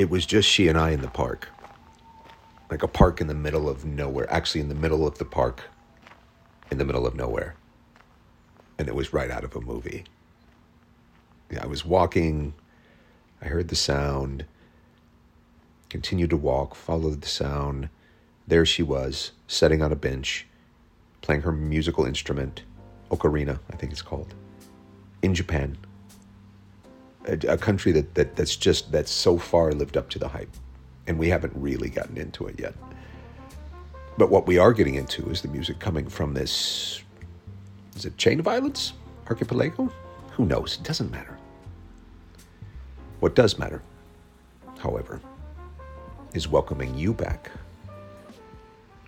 it was just she and I in the park. Like a park in the middle of nowhere. Actually, in the middle of the park, in the middle of nowhere. And it was right out of a movie. Yeah, I was walking, I heard the sound, continued to walk, followed the sound. There she was, sitting on a bench, playing her musical instrument, ocarina, I think it's called, in Japan. A, a country that, that that's just that's so far lived up to the hype. And we haven't really gotten into it yet. But what we are getting into is the music coming from this is it chain of islands? Archipelago? Who knows? It doesn't matter. What does matter, however, is welcoming you back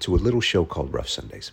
to a little show called Rough Sundays.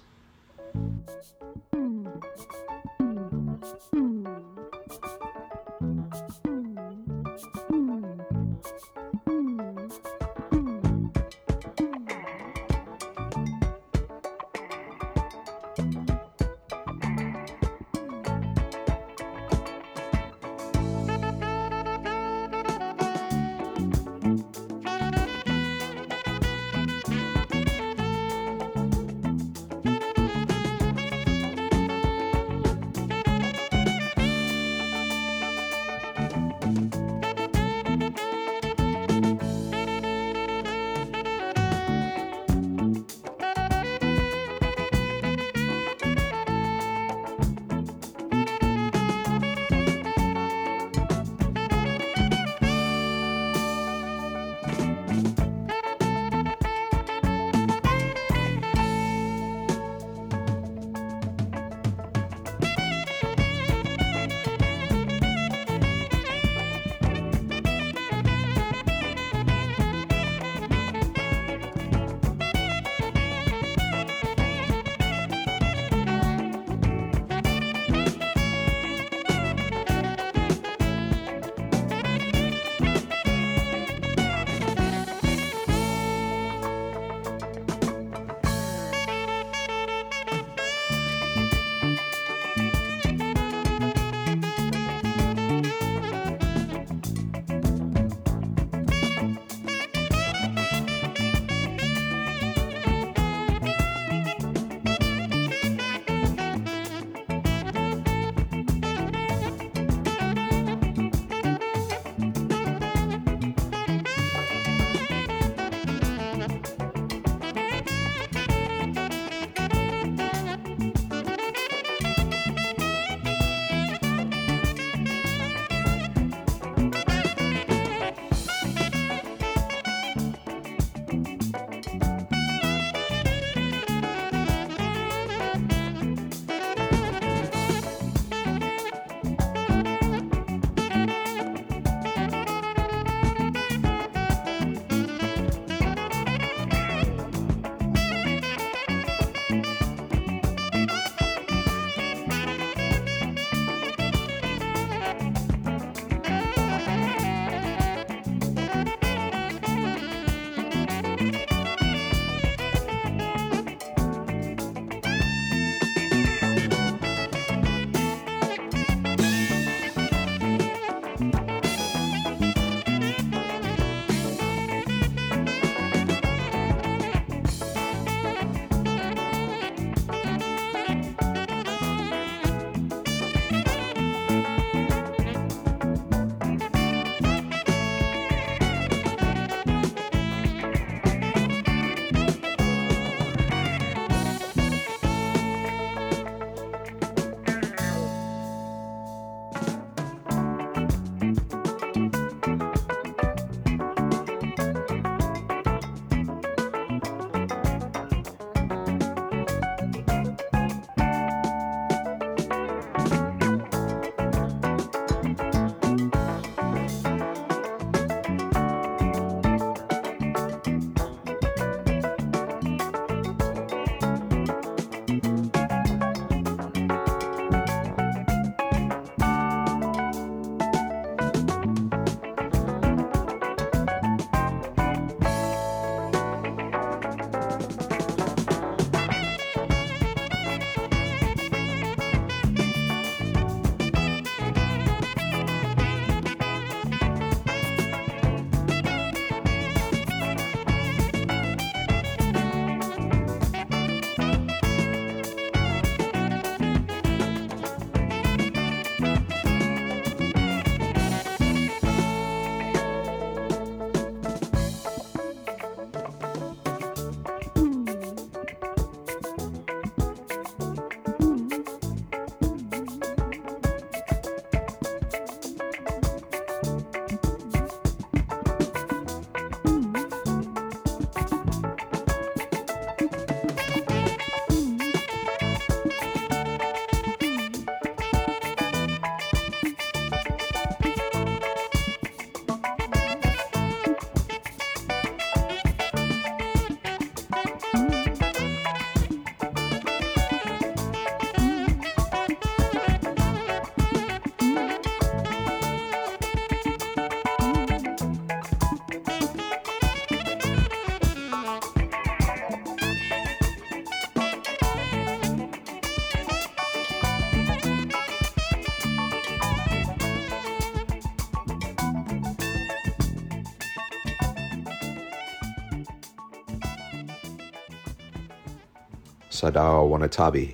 Sadao Wanatabi.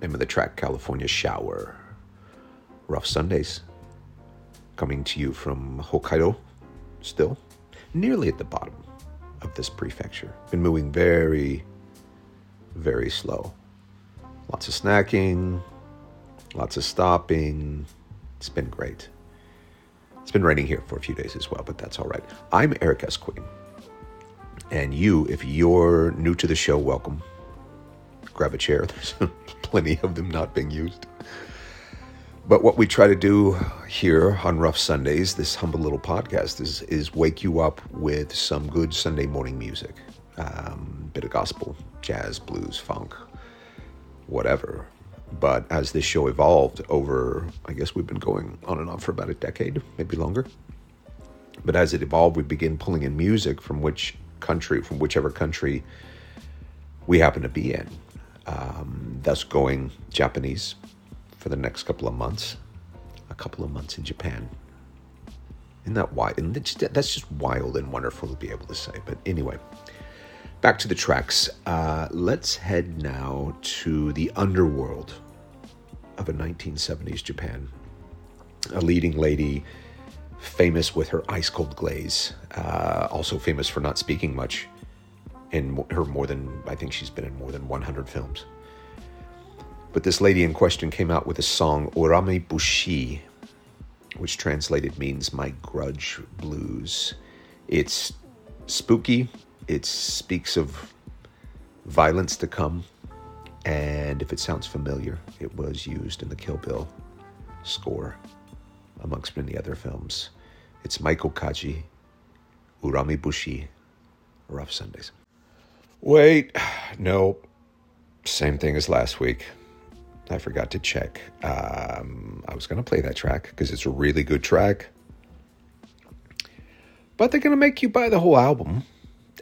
Name of the track, California Shower. Rough Sundays. Coming to you from Hokkaido, still. Nearly at the bottom of this prefecture. Been moving very, very slow. Lots of snacking, lots of stopping. It's been great. It's been raining here for a few days as well, but that's all right. I'm Eric S. Queen. And you, if you're new to the show, welcome. Grab a chair. There's plenty of them not being used. But what we try to do here on Rough Sundays, this humble little podcast, is is wake you up with some good Sunday morning music, um, bit of gospel, jazz, blues, funk, whatever. But as this show evolved over, I guess we've been going on and on for about a decade, maybe longer. But as it evolved, we began pulling in music from which country, from whichever country we happen to be in. Um, thus, going Japanese for the next couple of months, a couple of months in Japan. Isn't that wild? And that's, just wild and wonderful to be able to say. But anyway, back to the tracks. Uh, let's head now to the underworld of a 1970s Japan. A leading lady, famous with her ice cold glaze, uh, also famous for not speaking much in her more than, I think she's been in more than 100 films. But this lady in question came out with a song, Urami Bushi, which translated means My Grudge Blues. It's spooky, it speaks of violence to come, and if it sounds familiar, it was used in the Kill Bill score, amongst many other films. It's Meiko Kaji, Urami Bushi, Rough Sundays. Wait, no, same thing as last week. I forgot to check. Um, I was going to play that track because it's a really good track. But they're going to make you buy the whole album.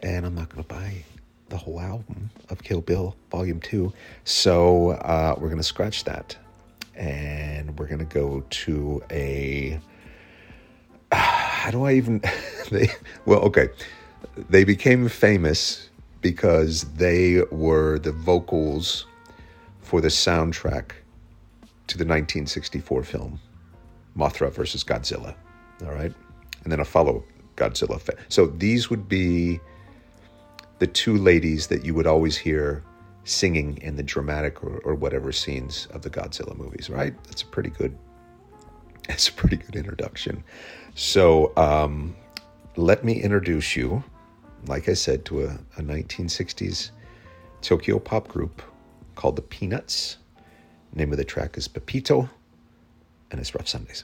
And I'm not going to buy the whole album of Kill Bill Volume 2. So uh, we're going to scratch that. And we're going to go to a. How do I even. they, well, okay. They became famous because they were the vocals for the soundtrack to the 1964 film Mothra versus Godzilla. All right. And then a follow Godzilla. So these would be the two ladies that you would always hear singing in the dramatic or, or whatever scenes of the Godzilla movies, right? That's a pretty good. That's a pretty good introduction. So um, let me introduce you, like I said, to a, a 1960s Tokyo pop group called the Peanuts. The name of the track is Pepito, and it's Rough Sundays.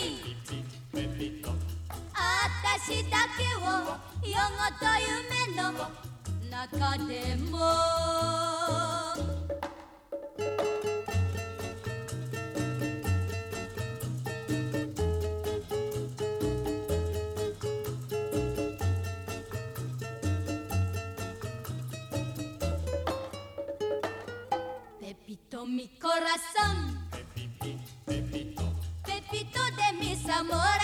私だけを夜ごと夢の中でも。ペピとピでミサモラ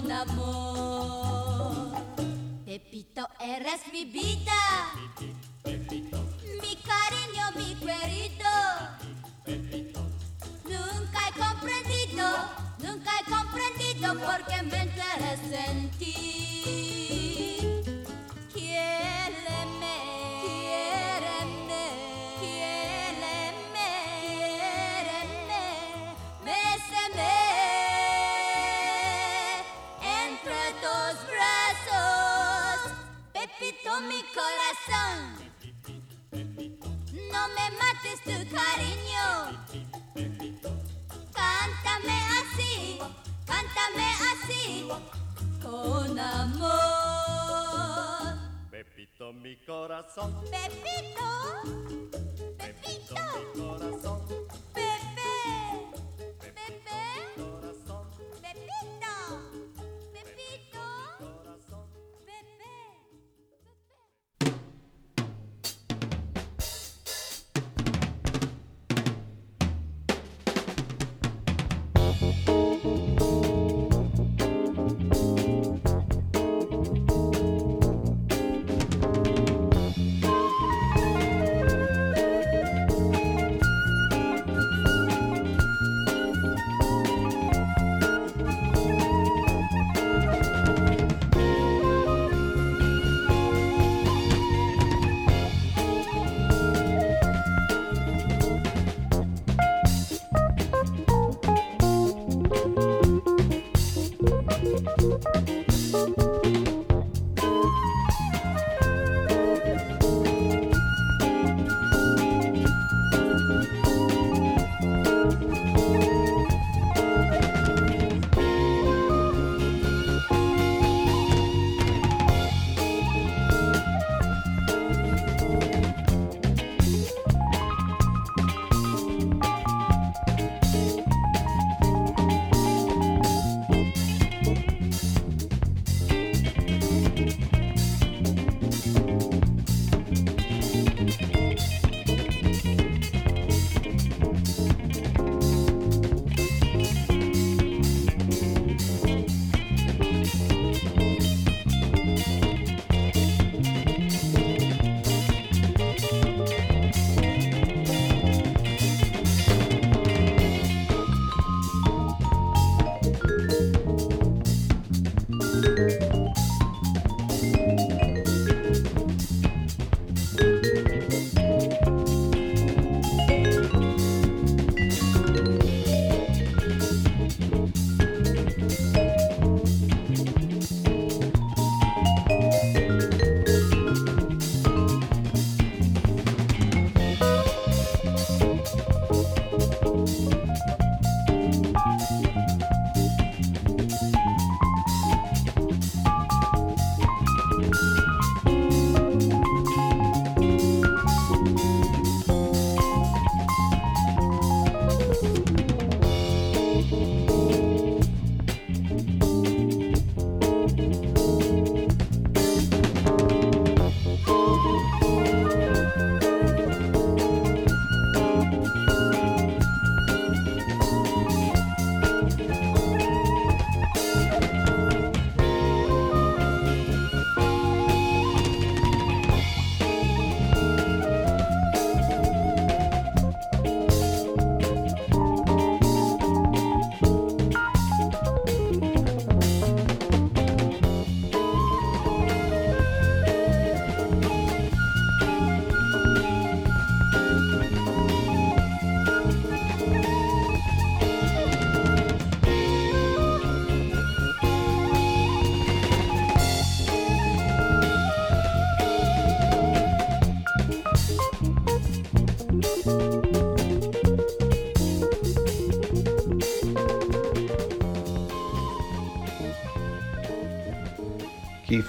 con amor. Pepito, eres mi vida. Pepito. Mi cariño, mi querido. Pepito. Nunca he comprendido, nunca he comprendido por qué me interesa en ti. Cariño. Cántame así, cántame así, con amor. Pepito mi corazón, Pepito,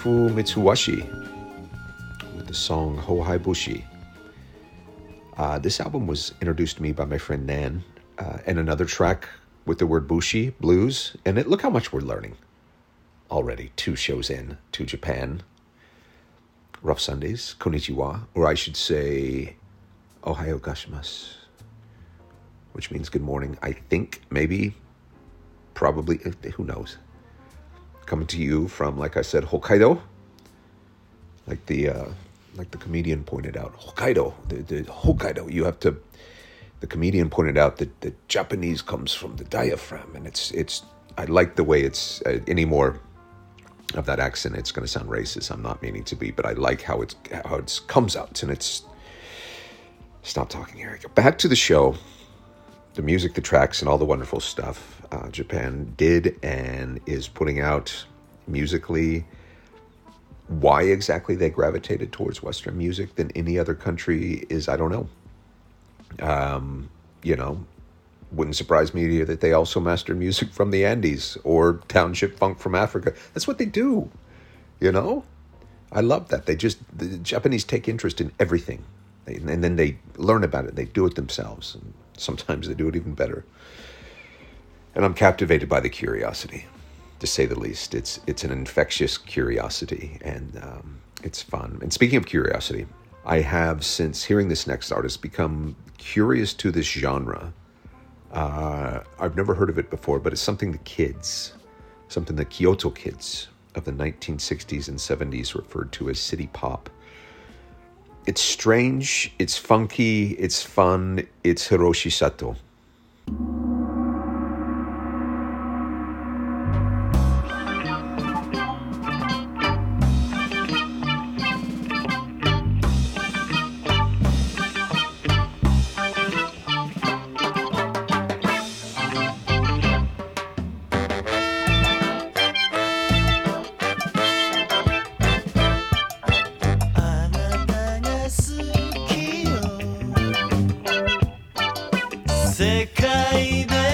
Kifu Mitsuhashi with the song Hohai Bushi. Uh, this album was introduced to me by my friend Nan, uh, and another track with the word Bushi, blues, and it. Look how much we're learning already. Two shows in to Japan. Rough Sundays, Konnichiwa, or I should say Ohayo Gashimasu, which means good morning. I think, maybe, probably, who knows coming to you from, like I said, Hokkaido. Like the uh, like the comedian pointed out, Hokkaido, the, the Hokkaido. You have to. The comedian pointed out that the Japanese comes from the diaphragm, and it's it's. I like the way it's uh, any more of that accent. It's going to sound racist. I'm not meaning to be, but I like how it's how it comes out, and it's. Stop talking, here. Back to the show, the music, the tracks, and all the wonderful stuff uh, Japan did and is putting out musically. Why exactly they gravitated towards Western music than any other country is I don't know. Um, you know, wouldn't surprise me that they also master music from the Andes or township funk from Africa. That's what they do, you know? I love that. They just, the Japanese take interest in everything. And then they learn about it. They do it themselves. And sometimes they do it even better. And I'm captivated by the curiosity, to say the least. It's, it's an infectious curiosity and um, it's fun. And speaking of curiosity, I have, since hearing this next artist, become curious to this genre uh, I've never heard of it before, but it's something the kids, something the Kyoto kids of the 1960s and 70s referred to as city pop. It's strange, it's funky, it's fun, it's Hiroshi Sato. 世界で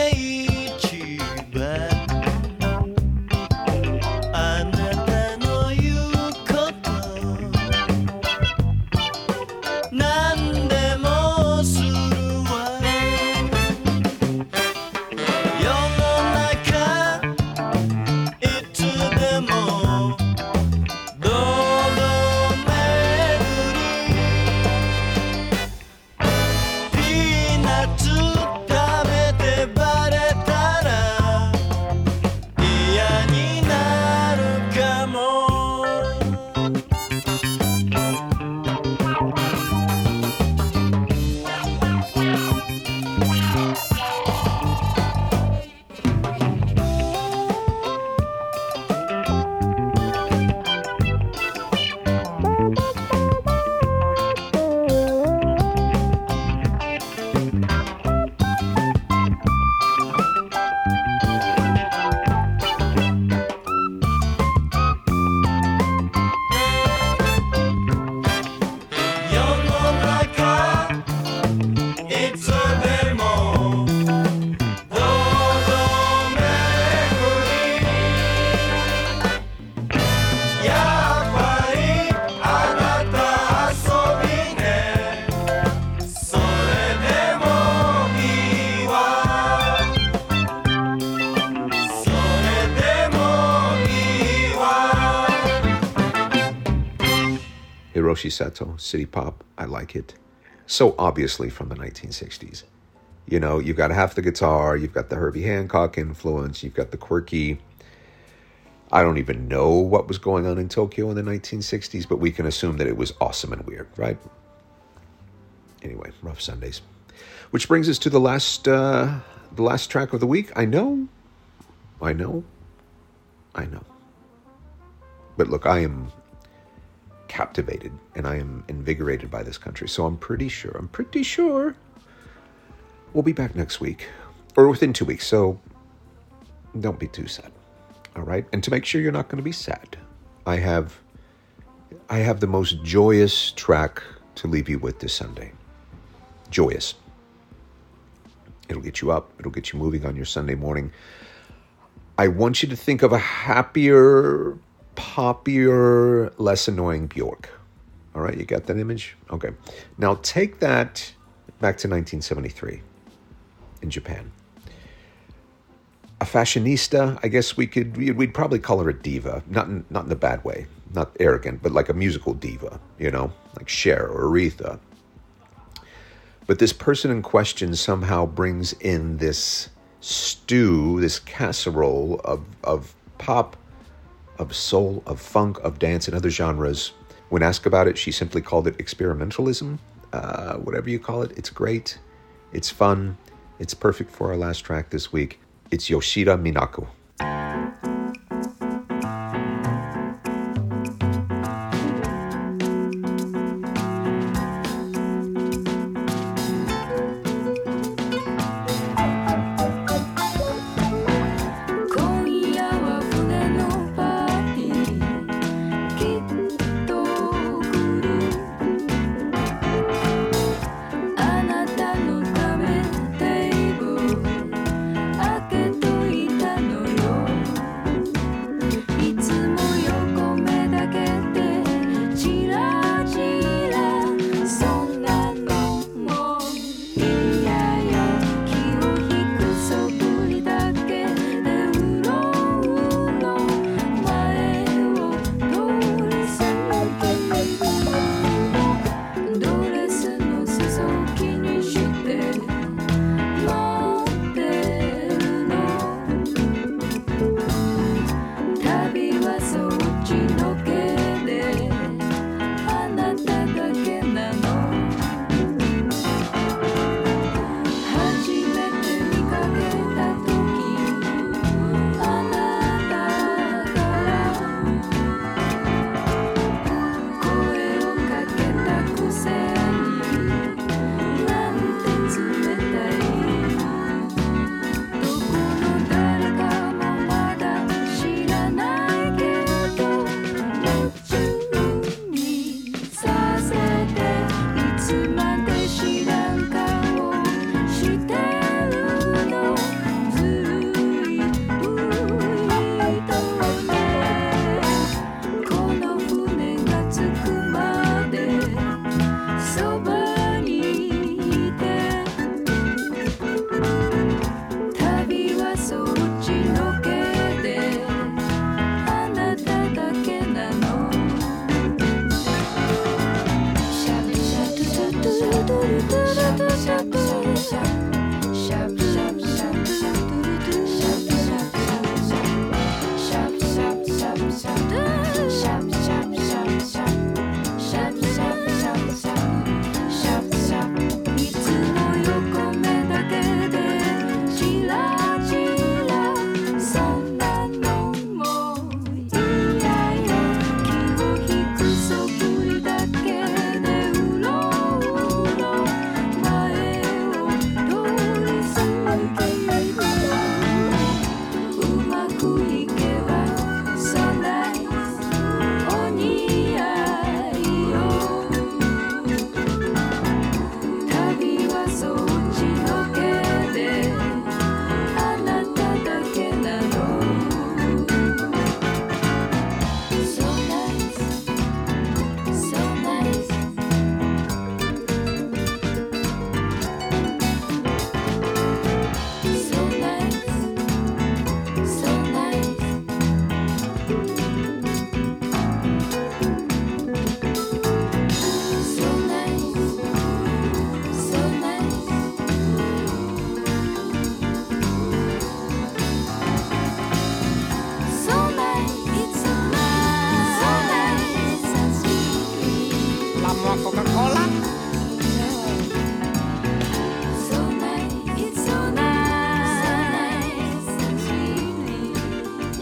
'Hiroshi City Pop. I like it. So obviously from the 1960s. You know, you've got half the guitar, you've got the Herbie Hancock influence, you've got the quirky. I don't even know what was going on in Tokyo in the 1960s, but we can assume that it was awesome and weird, right? Anyway, rough Sundays. Which brings us to the last uh, the last track of the week. I know, I know, I know. But look, I am captivated and I am invigorated by this country. So I'm pretty sure, I'm pretty sure we'll be back next week or within two weeks. So don't be too sad. All right. And to make sure you're not going to be sad, I have I have the most joyous track to leave you with this Sunday. Joyous. It'll get you up, it'll get you moving on your Sunday morning. I want you to think of a happier, poppier, less annoying Bjork. All right, you got that image? Okay. Now take that back to 1973 in Japan. A fashionista, I guess we could, we'd probably call her a diva, not in, not in a bad way, not arrogant, but like a musical diva, you know, like Cher or Aretha. But this person in question somehow brings in this stew, this casserole of, of pop, of soul, of funk, of dance, and other genres. When asked about it, she simply called it experimentalism. Uh, whatever you call it, it's great. It's fun. It's perfect for our last track this week. It's Yoshida Minako.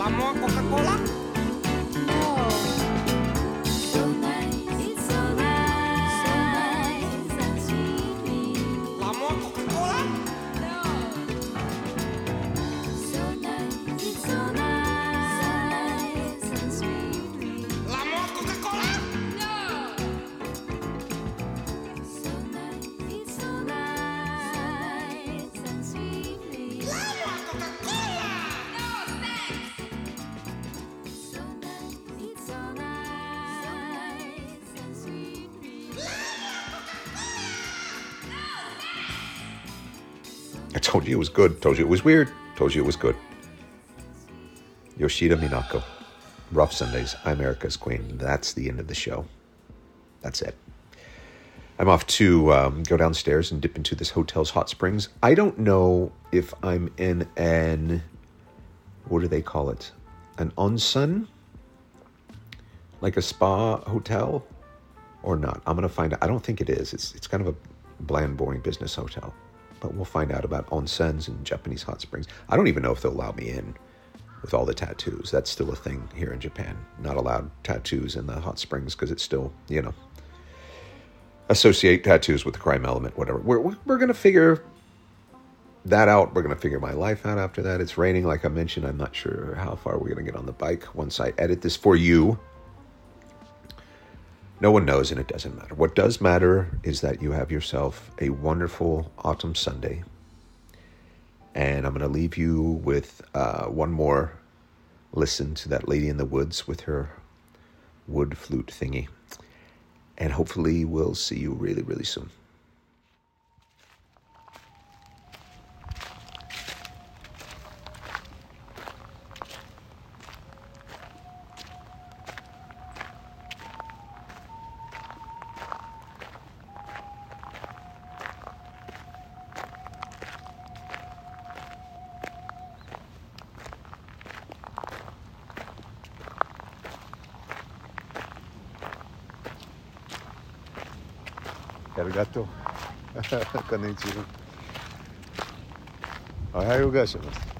¿Vamos a Coca-Cola? You it was good. Told you it was weird. Told you it was good. Yoshida Minako. Rough Sundays. I'm Erica's Queen. That's the end of the show. That's it. I'm off to um, go downstairs and dip into this hotel's hot springs. I don't know if I'm in an, what do they call it? An onsen? Like a spa hotel or not? I'm going to find out. I don't think it is. It's, it's kind of a bland, boring business hotel. But we'll find out about onsens and Japanese hot springs. I don't even know if they'll allow me in with all the tattoos. That's still a thing here in Japan. Not allowed tattoos in the hot springs because it's still, you know, associate tattoos with the crime element, whatever. We're, we're going to figure that out. We're going to figure my life out after that. It's raining, like I mentioned. I'm not sure how far we're going to get on the bike once I edit this for you. No one knows, and it doesn't matter. What does matter is that you have yourself a wonderful autumn Sunday. And I'm going to leave you with uh, one more listen to that lady in the woods with her wood flute thingy. And hopefully, we'll see you really, really soon. ありがとう。こ